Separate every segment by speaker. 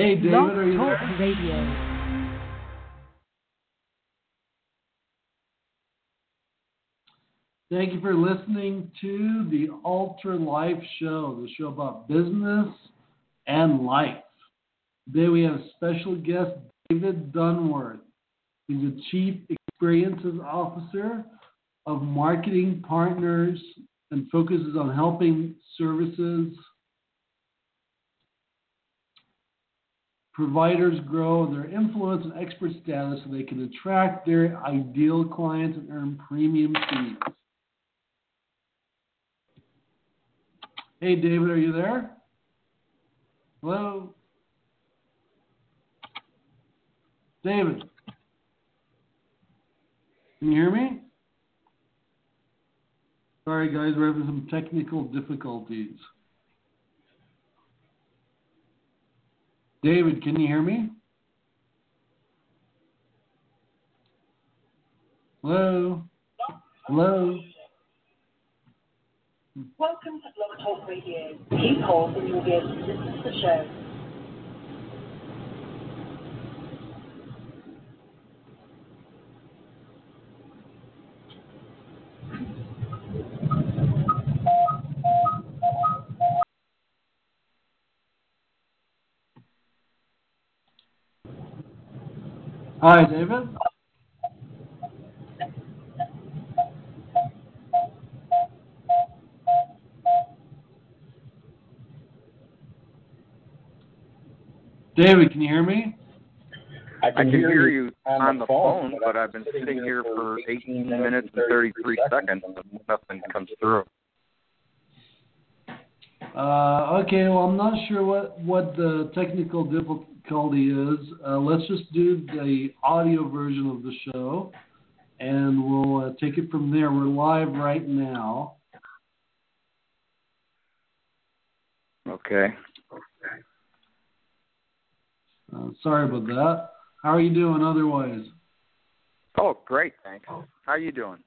Speaker 1: Hey, David, are you
Speaker 2: Talk
Speaker 1: there?
Speaker 2: Radio.
Speaker 1: Thank you for listening to the Ultra Life Show, the show about business and life. Today we have a special guest David Dunworth. He's the Chief Experiences Officer of Marketing Partners and focuses on helping services providers grow their influence and expert status so they can attract their ideal clients and earn premium fees. Hey, David, are you there? Hello? David? Can you hear me? Sorry, guys, we're having some technical difficulties. David, can you hear me? Hello? Hello?
Speaker 3: Welcome to Blog Talk Radio. Please hold and you'll be able to listen to the show.
Speaker 1: Hi, David. David, can you hear me?
Speaker 4: I can, hear, you on the phone, but I've been sitting here for 18 minutes and 33 seconds and nothing comes through.
Speaker 1: Uh, okay, well, I'm not sure what, what the technical difficulty is. Uh, let's just do the audio version of the show, and we'll uh, take it from there. We're live right now.
Speaker 4: Okay.
Speaker 1: Uh, sorry about that. How are you doing otherwise?
Speaker 4: Oh, great, thanks. How are you doing?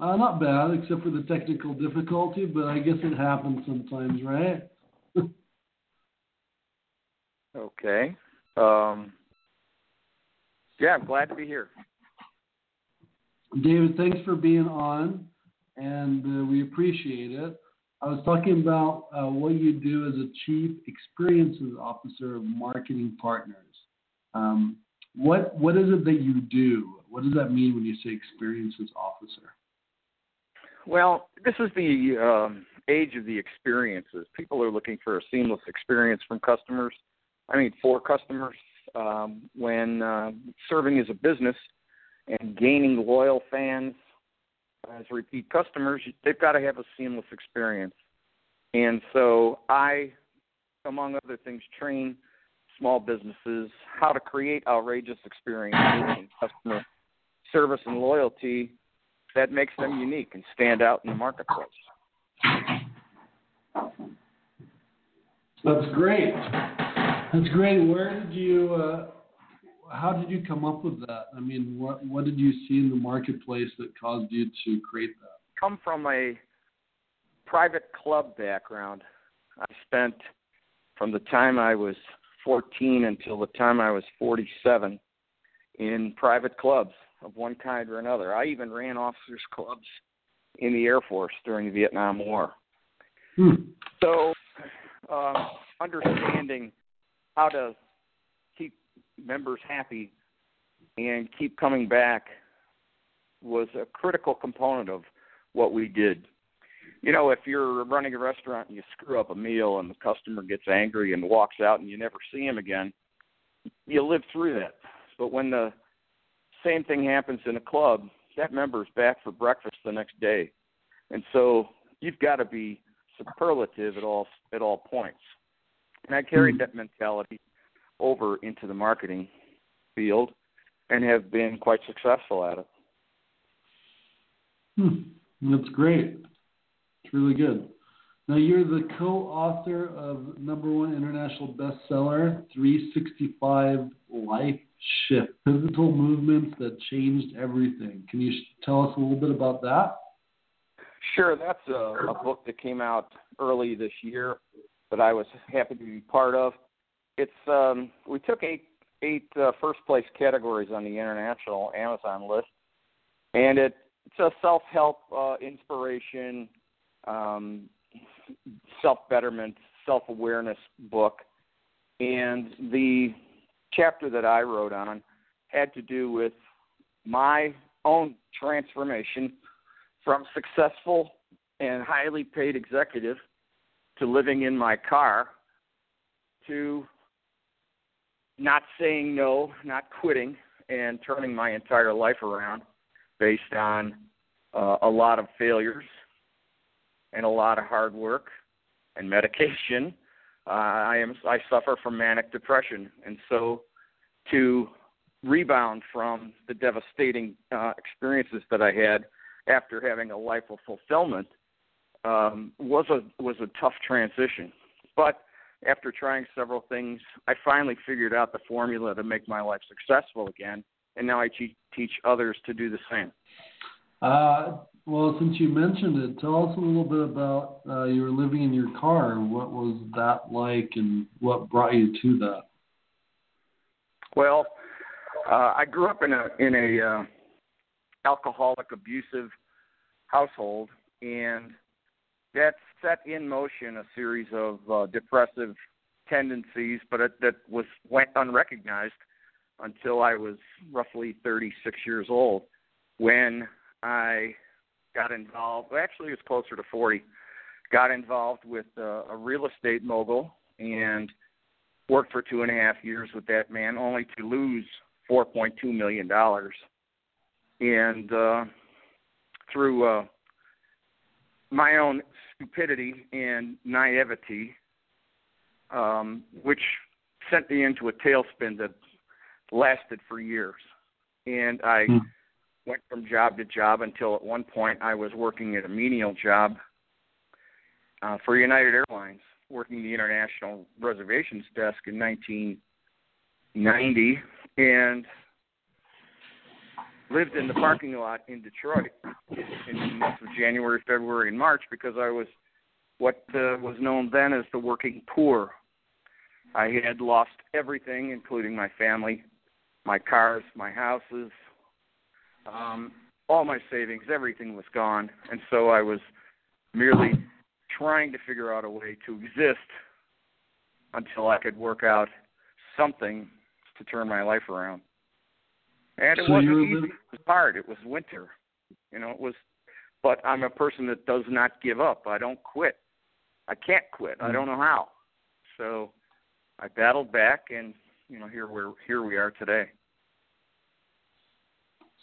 Speaker 1: Uh, not bad, except for the technical difficulty, but I guess it happens sometimes, right?
Speaker 4: Okay. Um, yeah, I'm glad to be here.
Speaker 1: David, thanks for being on, and uh, we appreciate it. I was talking about uh, what you do as a Chief Experiences Officer of Marketing Partners. Um, what what is it that you do? What does that mean when you say Experiences Officer?
Speaker 4: Well, this is the um, age of the experiences. People are looking for a seamless experience from customers. I mean, for customers, um, when uh, serving as a business and gaining loyal fans as repeat customers, they've got to have a seamless experience. And so I, among other things, train small businesses how to create outrageous experiences and customer service and loyalty that makes them unique and stand out in the marketplace.
Speaker 1: That's great. That's great. Where did you? Uh, how did you come up with that? I mean, what what did you see in the marketplace that caused you to create that?
Speaker 4: Come from a private club background. I spent from the time I was 14 until the time I was 47 in private clubs of one kind or another. I even ran officers' clubs in the Air Force during the Vietnam War.
Speaker 1: Hmm.
Speaker 4: So, um, understanding how to keep members happy and keep coming back was a critical component of what we did. You know, if you're running a restaurant and you screw up a meal and the customer gets angry and walks out and you never see him again, you live through that. But when the same thing happens in a club, that member's back for breakfast the next day. And so you've got to be superlative at all at all points. And I carried that mentality over into the marketing field and have been quite successful at it.
Speaker 1: Hmm. That's great. It's really good. Now, you're the co author of number one international bestseller, 365 Life Shift Pivotal Moments That Changed Everything. Can you tell us a little bit about that?
Speaker 4: Sure, that's a, a book that came out early this year that I was happy to be part of. it's um, we took eight eight uh, first place categories on the international Amazon list, and it, it's a self help, uh, inspiration, um, self betterment, self awareness book, and the chapter that I wrote on had to do with my own transformation from successful and highly paid executive to living in my car to not saying no, not quitting, and turning my entire life around based on uh, a lot of failures and a lot of hard work and medication. Uh, I am I suffer from manic depression, and so to rebound from the devastating uh, experiences that I had after having a life of fulfillment um, was a was a tough transition. But after trying several things, I finally figured out the formula to make my life successful again, and now I te- teach others to do the same.
Speaker 1: Uh, well, since you mentioned it, tell us a little bit about uh, you were living in your car. What was that like, and what brought you to that?
Speaker 4: Well, uh, I grew up in a in a uh, alcoholic, abusive household, and that set in motion a series of uh, depressive tendencies, but it, that was went unrecognized until I was roughly 36 years old when I got involved. Well, actually, it was closer to 40. Got involved with uh, a real estate mogul and worked for two and a half years with that man, only to lose 4.2 million dollars. And uh, through uh, my own stupidity and naivety, um, which sent me into a tailspin that lasted for years. And I mm. went from job to job until at one point I was working at a menial job uh, for United Airlines, working the international reservations desk in 1990, and lived in the parking lot in Detroit in the months of January, February, and March because I was what uh, was known then as the working poor. I had lost everything, including my family, my cars, my houses, um, all my savings, everything was gone. And so I was merely trying to figure out a way to exist until I could work out something to turn my life around. And it so wasn't easy. Living... It was hard. It was winter. You know, it was. But I'm a person that does not give up. I don't quit. I can't quit. I don't know how. So I battled back, and you know, here we're here we are today.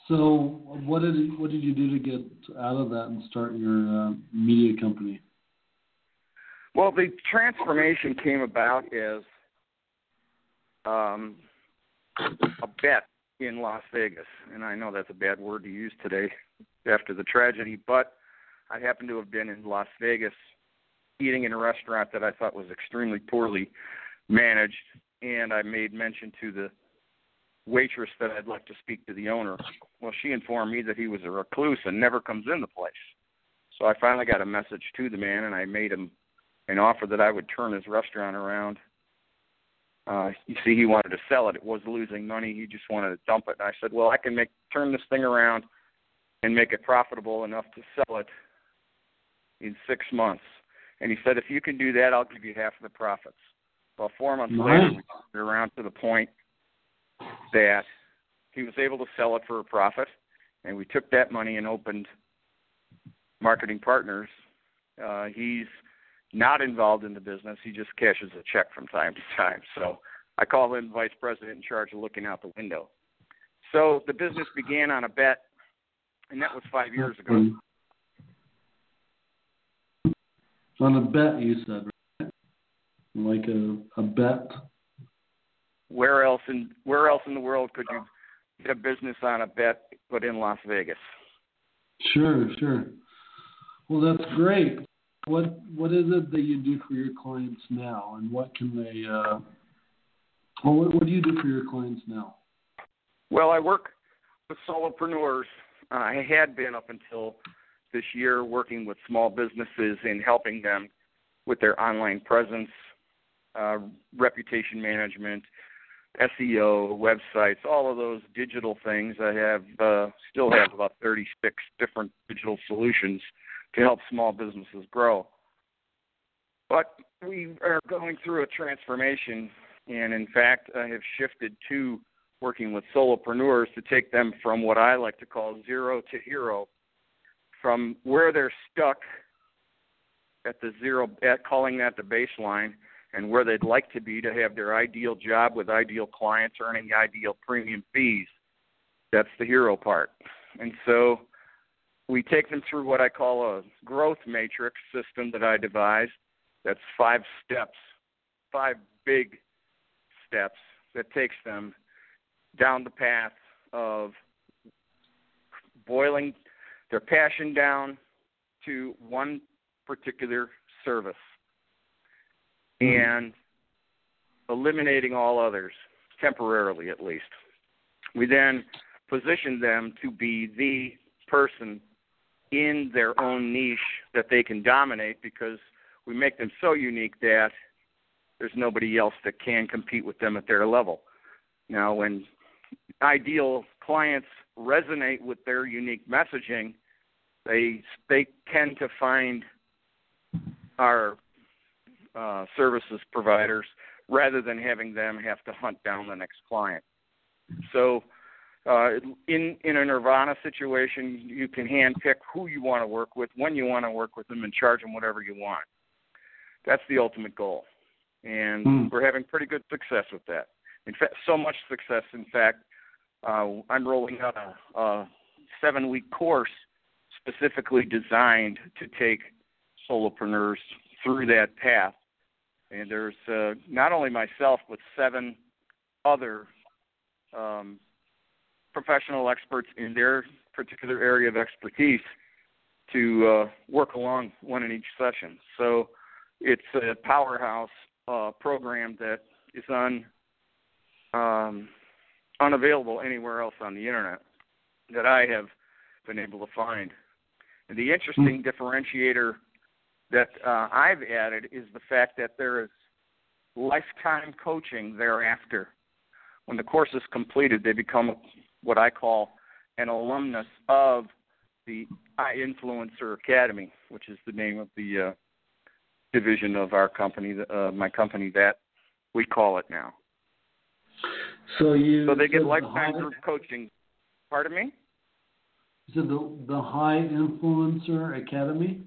Speaker 1: So what did what did you do to get out of that and start your uh, media company?
Speaker 4: Well, the transformation came about as um, a bet in Las Vegas, and I know that's a bad word to use today after the tragedy, but I happened to have been in Las Vegas eating in a restaurant that I thought was extremely poorly managed, and I made mention to the waitress that I'd like to speak to the owner. Well, she informed me that he was a recluse and never comes in the place. So I finally got a message to the man, and I made him an offer that I would turn his restaurant around uh, you see, he wanted to sell it. It was losing money. He just wanted to dump it. And I said, well, I can make turn this thing around and make it profitable enough to sell it in six months. And he said, if you can do that, I'll give you half of the profits. Well, four months nice. later, we got around to the point that he was able to sell it for a profit, and we took that money and opened Marketing Partners. Uh, he's not involved in the business. He just cashes a check from time to time. So I call him vice president in charge of looking out the window. So the business began on a bet, and that was five years ago.
Speaker 1: On a bet, you said, right? Like a a bet.
Speaker 4: Where else in Where else in the world could you get a business on a bet, but in Las Vegas?
Speaker 1: Sure, sure. Well, that's great what what is it that you do for your clients now, and what can they? Uh, well, what, what do you do for your clients now?
Speaker 4: Well, I work with solopreneurs. I had been up until this year working with small businesses and helping them with their online presence, uh, reputation management, SEO, websites, all of those digital things. I have uh, still have about 36 different digital solutions to help small businesses grow. But we are going through a transformation, and in fact, I have shifted to working with solopreneurs to take them from what I like to call zero to hero, from where they're stuck at the zero, at calling that the baseline, and where they'd like to be to have their ideal job with ideal clients earning ideal premium fees. That's the hero part. And so we take them through what I call a growth matrix system that I devised. That's five steps, five big steps that takes them down the path of boiling their passion down to one particular service mm-hmm. and eliminating all others, temporarily at least. We then position them to be the person in their own niche that they can dominate because we make them so unique that there's nobody else that can compete with them at their level. Now, when ideal clients resonate with their unique messaging, they they tend to find our uh, services providers rather than having them have to hunt down the next client. So, uh, in in a Nirvana situation, you can handpick who you want to work with, when you want to work with them, and charge them whatever you want. That's the ultimate goal, and mm. we're having pretty good success with that. In fact, so much success. In fact, uh, I'm rolling out a, a seven-week course specifically designed to take solopreneurs through that path. And there's uh, not only myself, but seven other um, professional experts in their particular area of expertise to uh, work along one in each session. So it's a powerhouse uh, program that is on um, unavailable anywhere else on the internet that I have been able to find. And the interesting mm-hmm. differentiator that uh, I've added is the fact that there is lifetime coaching thereafter. When the course is completed, they become what I call an alumnus of the Influencer Academy, which is the name of the uh, division of our company, uh, my company that we call it now.
Speaker 1: So you
Speaker 4: so they get lifetime the group coaching. Pardon me.
Speaker 1: Is it the the High Influencer Academy?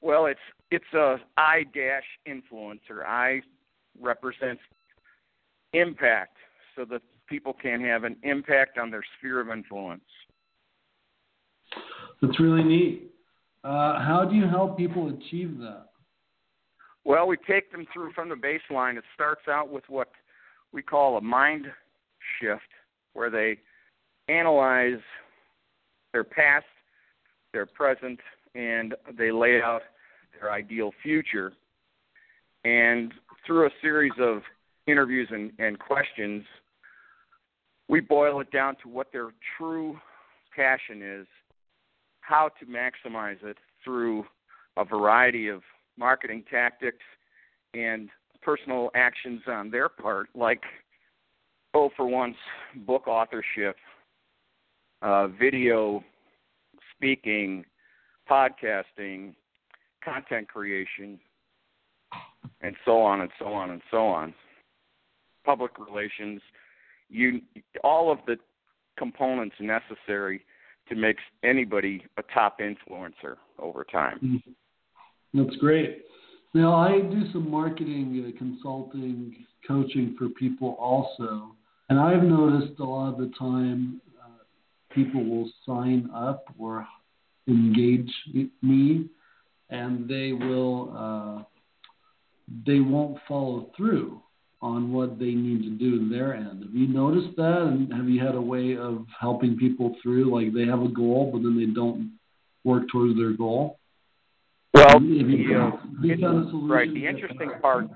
Speaker 4: Well, it's it's a I dash influencer. I represents impact, so that people can have an impact on their sphere of influence.
Speaker 1: That's really neat. Uh, how do you help people achieve that?
Speaker 4: Well, we take them through from the baseline. It starts out with what we call a mind shift, where they analyze their past, their present, and they lay out their ideal future. And through a series of interviews and, and questions, we boil it down to what their true passion is, how to maximize it through a variety of marketing tactics and personal actions on their part, like, oh, for once, book authorship, uh, video speaking, podcasting, content creation, and so on and so on and so on. Public relations, you all of the components necessary to make anybody a top influencer over time.
Speaker 1: Mm-hmm. That's great. Now I do some marketing uh, consulting, coaching for people also, and I've noticed a lot of the time uh, people will sign up or engage me, and they will. Uh, they won't follow through on what they need to do in their end. Have you noticed that? And have you had a way of helping people through? Like they have a goal, but then they don't work towards their goal?
Speaker 4: Well, uh, right. The interesting part,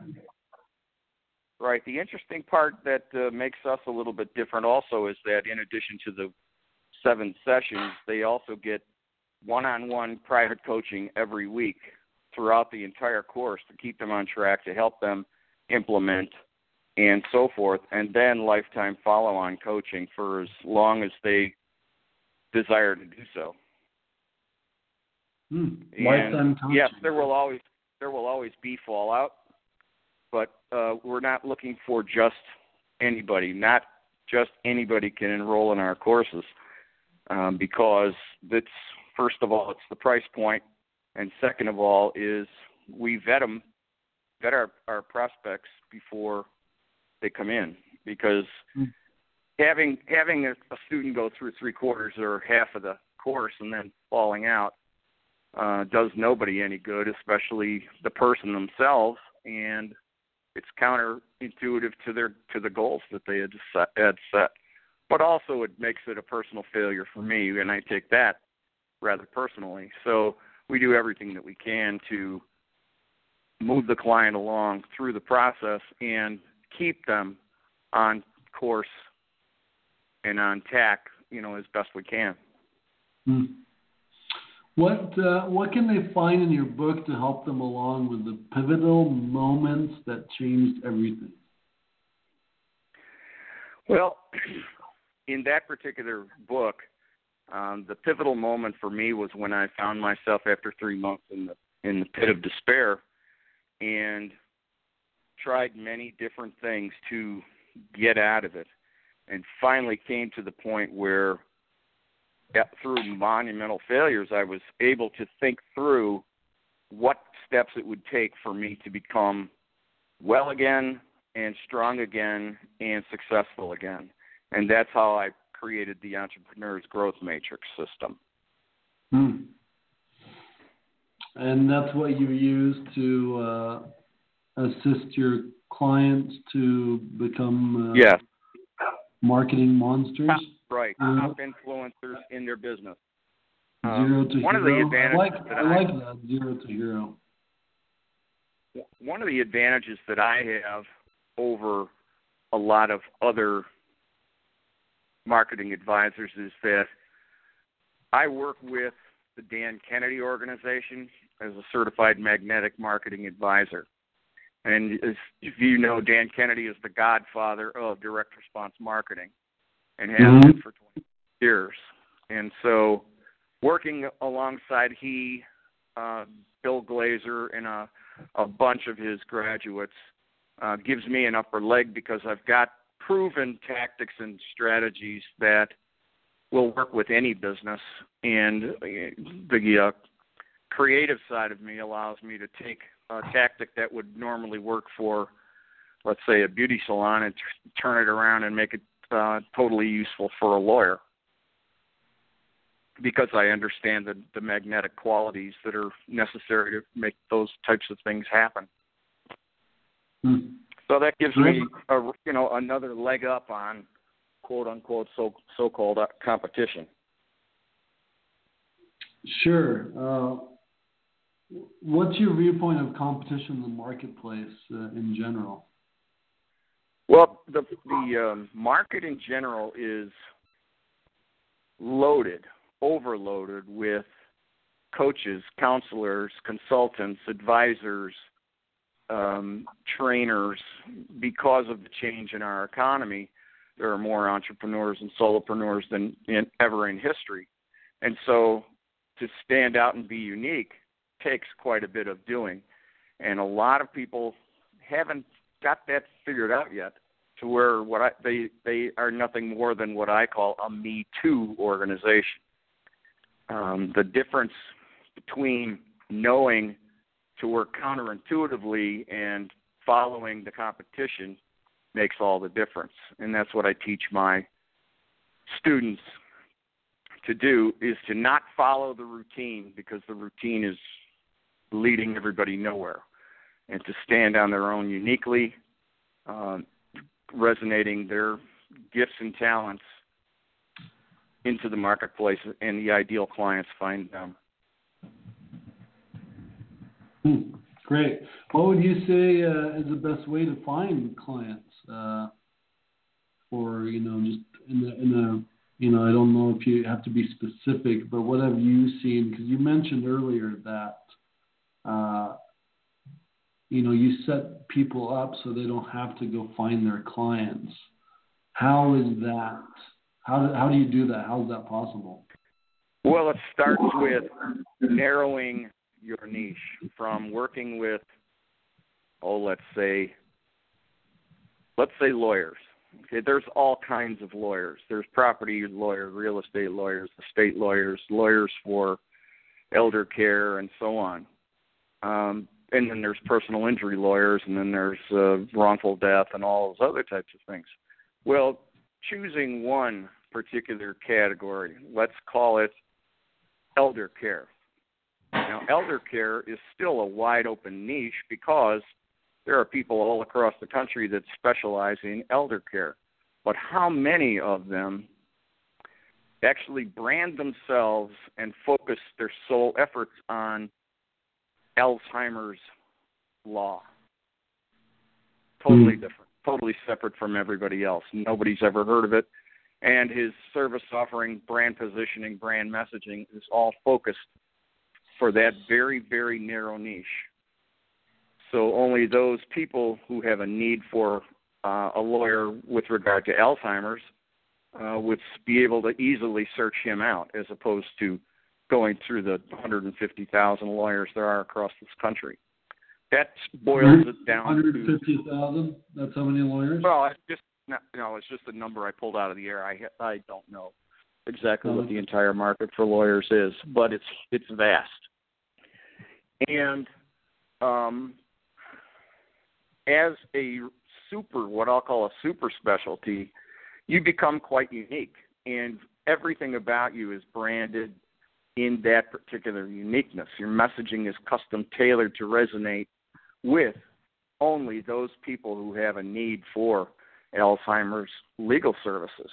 Speaker 4: right. The interesting part that uh, makes us a little bit different also is that in addition to the seven sessions, they also get one-on-one private coaching every week throughout the entire course to keep them on track, to help them implement and so forth, and then lifetime follow on coaching for as long as they desire to do so.
Speaker 1: Hmm. Lifetime coaching.
Speaker 4: Yes, there will always there will always be fallout, but uh, we're not looking for just anybody. Not just anybody can enroll in our courses um, because that's first of all it's the price point, and second of all is we vet them, vet our, our prospects before they come in because mm. having having a, a student go through three quarters or half of the course and then falling out uh, does nobody any good, especially the person themselves, and it's counterintuitive to their to the goals that they had set, had set. But also, it makes it a personal failure for me, and I take that rather personally. So we do everything that we can to move the client along through the process and keep them on course and on tack, you know, as best we can.
Speaker 1: Hmm. What uh, what can they find in your book to help them along with the pivotal moments that changed everything?
Speaker 4: Well, in that particular book, um, the pivotal moment for me was when I found myself after three months in the in the pit of despair, and tried many different things to get out of it, and finally came to the point where through monumental failures, I was able to think through what steps it would take for me to become well again and strong again and successful again. And that's how I created the Entrepreneur's Growth Matrix system.
Speaker 1: Hmm. And that's what you use to uh, assist your clients to become uh,
Speaker 4: yes.
Speaker 1: marketing monsters?
Speaker 4: Right, uh, top influencers in their business.
Speaker 1: Zero
Speaker 4: um,
Speaker 1: to
Speaker 4: one
Speaker 1: hero.
Speaker 4: of the advantages
Speaker 1: I like,
Speaker 4: that
Speaker 1: I like that zero to hero.
Speaker 4: One of the advantages that I have over a lot of other marketing advisors is that I work with the Dan Kennedy organization as a certified magnetic marketing advisor. And as, if you know, Dan Kennedy is the godfather of direct response marketing and has
Speaker 1: mm-hmm.
Speaker 4: been for 20 years. And so, working alongside he, uh, Bill Glazer, and a, a bunch of his graduates uh, gives me an upper leg because I've got proven tactics and strategies that will work with any business. And the uh, creative side of me allows me to take a tactic that would normally work for, let's say, a beauty salon and t- turn it around and make it uh, totally useful for a lawyer because I understand the, the magnetic qualities that are necessary to make those types of things happen.
Speaker 1: Hmm.
Speaker 4: So that gives me, a, you know, another leg up on quote unquote so so called uh, competition.
Speaker 1: Sure. Uh, what's your viewpoint of competition in the marketplace uh, in general?
Speaker 4: Well, the the um, market in general is loaded, overloaded with coaches, counselors, consultants, advisors, um, trainers. Because of the change in our economy, there are more entrepreneurs and solopreneurs than in, ever in history, and so to stand out and be unique takes quite a bit of doing, and a lot of people haven't got that figured out yet to where what I, they they are nothing more than what I call a Me Too organization. Um, the difference between knowing to work counterintuitively and following the competition makes all the difference, and that's what I teach my students to do is to not follow the routine because the routine is leading everybody nowhere, and to stand on their own uniquely, um, resonating their gifts and talents into the marketplace, and the ideal clients find them.
Speaker 1: Hmm, great. What would you say uh, is the best way to find clients? Uh, or you know, just in the in the you know, I don't know if you have to be specific, but what have you seen? Because you mentioned earlier that uh, you know, you set people up so they don't have to go find their clients. How is that? How do, how do you do that? How is that possible?
Speaker 4: Well, it starts with narrowing your niche from working with, oh, let's say, let's say lawyers. Okay, there's all kinds of lawyers. There's property lawyers, real estate lawyers, estate lawyers, lawyers for elder care, and so on. Um, and then there's personal injury lawyers, and then there's uh, wrongful death, and all those other types of things. Well, choosing one particular category, let's call it elder care. Now, elder care is still a wide open niche because there are people all across the country that specialize in elder care. But how many of them actually brand themselves and focus their sole efforts on Alzheimer's law? Totally mm. different, totally separate from everybody else. Nobody's ever heard of it. And his service offering, brand positioning, brand messaging is all focused for that very, very narrow niche. So only those people who have a need for uh, a lawyer with regard to Alzheimer's uh, would be able to easily search him out, as opposed to going through the 150,000 lawyers there are across this country. That boils it down
Speaker 1: 150,000. That's how many lawyers?
Speaker 4: Well, it's just no, no, it's just a number I pulled out of the air. I I don't know exactly what the entire market for lawyers is, but it's it's vast. And um, as a super, what I'll call a super specialty, you become quite unique, and everything about you is branded in that particular uniqueness. Your messaging is custom tailored to resonate with only those people who have a need for Alzheimer's legal services.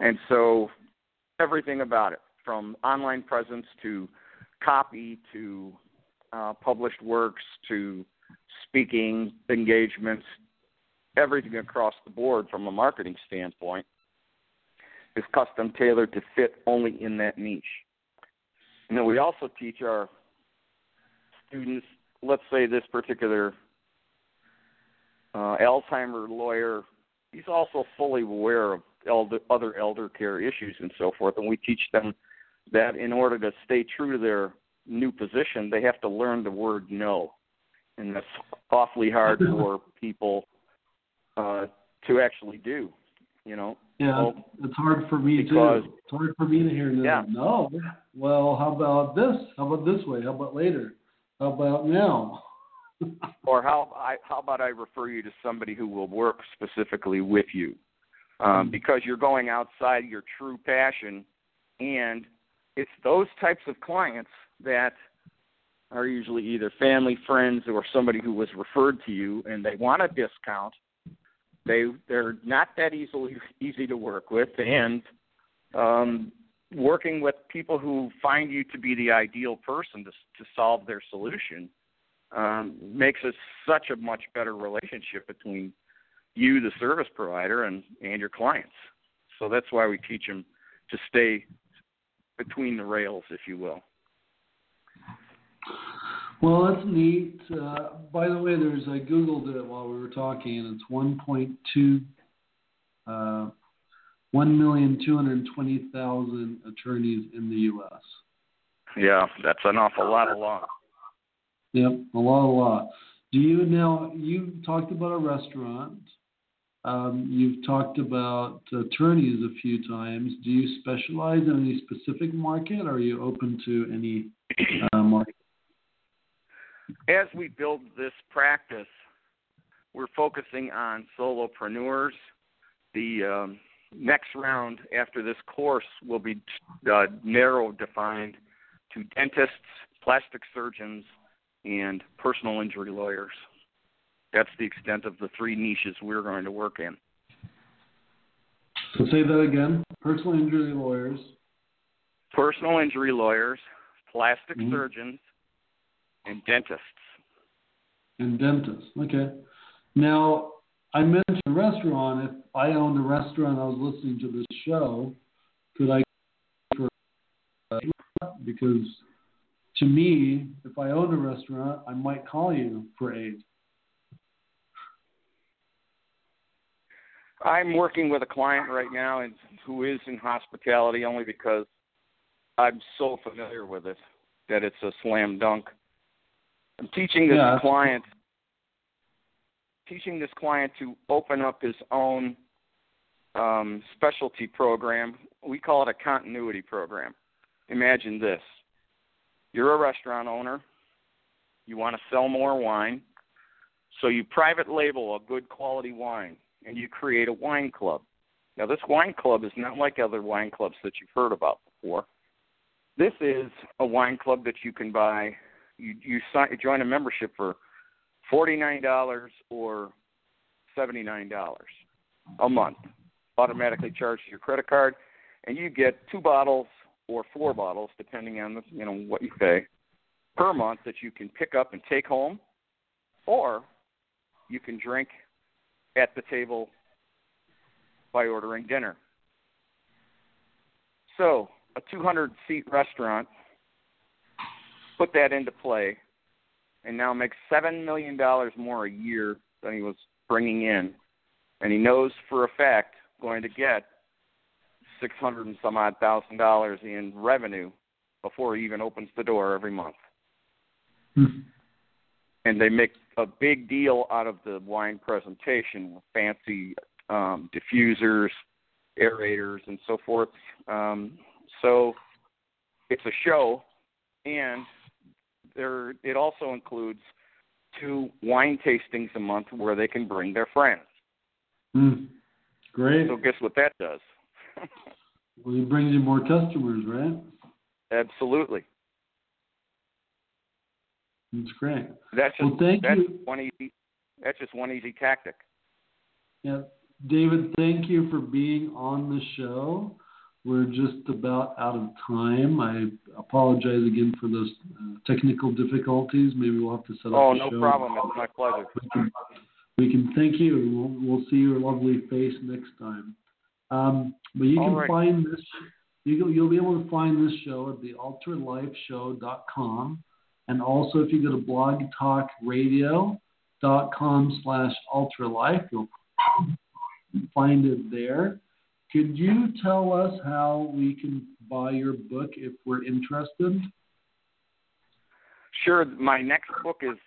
Speaker 4: And so everything about it, from online presence to copy to uh, published works to speaking engagements, everything across the board from a marketing standpoint is custom tailored to fit only in that niche. And then we also teach our students, let's say this particular uh, Alzheimer lawyer, he's also fully aware of elder, other elder care issues and so forth, and we teach them that in order to stay true to their new position, they have to learn the word no and that's awfully hard for people uh, to actually do. You know.
Speaker 1: Yeah, it's hard for me because, too. It's hard for me to hear no. Yeah. No. Well, how about this? How about this way? How about later? How about now?
Speaker 4: or how I how about I refer you to somebody who will work specifically with you, um, mm because you're going outside your true passion, and it's those types of clients that are usually either family, friends, or somebody who was referred to you, and they want a discount. They they're not that easily easy to work with, and um, working with people who find you to be the ideal person to to solve their solution um, makes it such a much better relationship between you, the service provider, and and your clients. So that's why we teach them to stay between the rails, if you will.
Speaker 1: Well, that's neat. Uh, by the way, there's I googled it while we were talking, and it's 1.2, uh, 1,220,000 attorneys in the U.S.
Speaker 4: Yeah, that's an awful lot of law.
Speaker 1: Yep, a lot, a lot. Do you now? You talked about a restaurant. Um, you've talked about attorneys a few times. Do you specialize in any specific market, or are you open to any uh?
Speaker 4: As we build this practice, we're focusing on solopreneurs. The um, next round after this course will be uh, narrow defined to dentists, plastic surgeons, and personal injury lawyers. That's the extent of the three niches we're going to work in.
Speaker 1: So say that again. Personal injury lawyers.
Speaker 4: Personal injury lawyers, plastic mm-hmm. surgeons, and dentists.
Speaker 1: And dentists. Okay. Now, I mentioned restaurant. If I owned a restaurant, I was listening to this show. Could I for because to me, if I owned a restaurant, I might call you for aid.
Speaker 4: I'm working with a client right now and who is in hospitality only because I'm so familiar with it that it's a slam dunk. I'm teaching this
Speaker 1: Yeah.
Speaker 4: client teaching this client to open up his own um, specialty program. We call it a continuity program. Imagine this. You're a restaurant owner. You want to sell more wine. So you private label a good quality wine and you create a wine club. Now, this wine club is not like other wine clubs that you've heard about before. This is a wine club that you can buy. You you, sign, join a membership for forty nine dollars or seventy nine dollars a month. Automatically charged to your credit card, and you get two bottles or four bottles, depending on the you know what you pay, per month that you can pick up and take home, or you can drink at the table by ordering dinner. So, a 200 seat restaurant, put that into play, and now makes $7 million more a year than he was bringing in. And he knows for a fact going to get 600 and some odd thousand dollars in revenue before he even opens the door every month.
Speaker 1: Hmm.
Speaker 4: And they make a big deal out of the wine presentation with fancy um, diffusers, aerators, and so forth. Um, so it's a show, and there it also includes two wine tastings a month where they can bring their friends.
Speaker 1: Hmm. Great.
Speaker 4: So guess what that does?
Speaker 1: Well, it brings you more customers, right?
Speaker 4: Absolutely.
Speaker 1: That's great.
Speaker 4: That's just
Speaker 1: Well, thank
Speaker 4: that's
Speaker 1: you.
Speaker 4: one easy. That's just one easy tactic.
Speaker 1: Yeah, David, thank you for being on the show. We're just about out of time. I apologize again for those uh, technical difficulties. Maybe we'll have to set up
Speaker 4: Oh,
Speaker 1: a
Speaker 4: no
Speaker 1: show.
Speaker 4: problem. It's my pleasure.
Speaker 1: We can, we can thank you, and we'll, we'll see your lovely face next time. Um, but you
Speaker 4: All
Speaker 1: can
Speaker 4: right.
Speaker 1: find this. You, you'll be able to find this show at the ultralifeshow.com, and also if you go to blogtalkradio.com slash ultralife, you'll find it there. Could you tell us how we can buy your book if we're interested?
Speaker 4: Sure. My next book is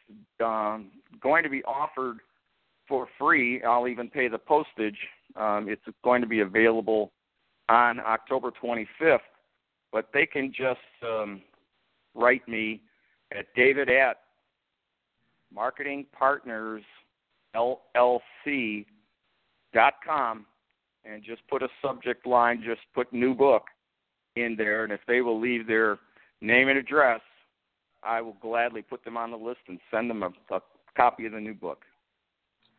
Speaker 4: um, going to be offered for free. I'll even pay the postage. Um, it's going to be available on October 25th, but they can just um, write me at David at Marketing and just put a subject line, just put new book in there, and if they will leave their name and address, I will gladly put them on the list and send them a, a copy of the new book.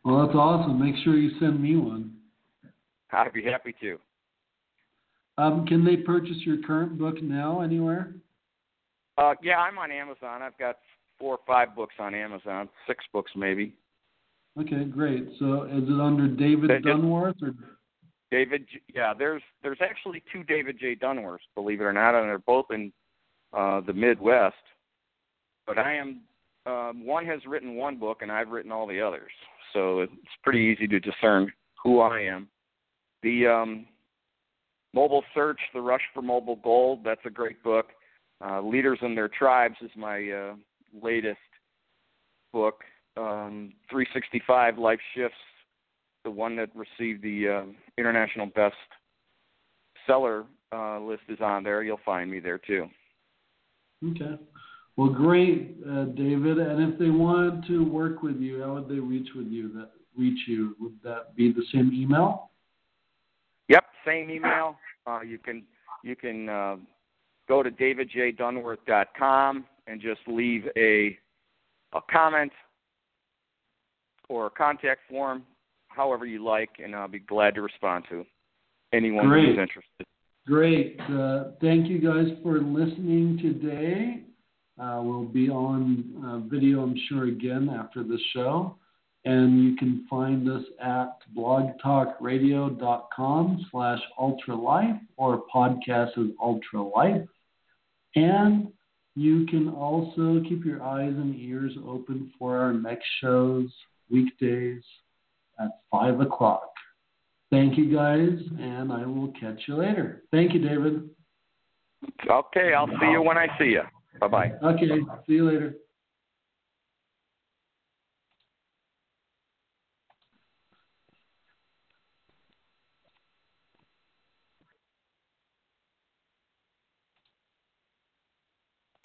Speaker 1: Well, that's awesome. Make sure you send me one.
Speaker 4: I'd be happy to.
Speaker 1: Um, can they purchase your current book now anywhere?
Speaker 4: Uh, yeah, I'm on Amazon. I've got four or five books on Amazon, six books maybe.
Speaker 1: Okay, great. So is it under David Dunworth or
Speaker 4: David, yeah, there's there's actually two David J. Dunworths, believe it or not, and they're both in uh, the Midwest. But I am um, one has written one book, and I've written all the others, so it's pretty easy to discern who I am. The um, Mobile Search, The Rush for Mobile Gold, that's a great book. Uh, Leaders and Their Tribes is my uh, latest book. Um, 365 Life Shifts, the one that received the uh, international best seller uh, list is on there. You'll find me there too.
Speaker 1: Okay. Well, great, uh, David. And if they wanted to work with you, how would they reach with you? That reach you would that be the same email?
Speaker 4: Yep, same email. Uh, you can you can uh, go to davidjdunworth.com and just leave a a comment or a contact form, however you like, and I'll be glad to respond to anyone
Speaker 1: Great.
Speaker 4: who's interested.
Speaker 1: Great. Uh, thank you guys for listening today. Uh, we'll be on uh, video, I'm sure, again after the show. And you can find us at blogtalkradio.com slash ultralife or podcast as ultralife. And You can also keep your eyes and ears open for our next shows, weekdays at 5 o'clock. Thank you guys, and I will catch you later. Thank you, David.
Speaker 4: Okay, I'll see you when I see you. Bye bye.
Speaker 1: Okay, see you later.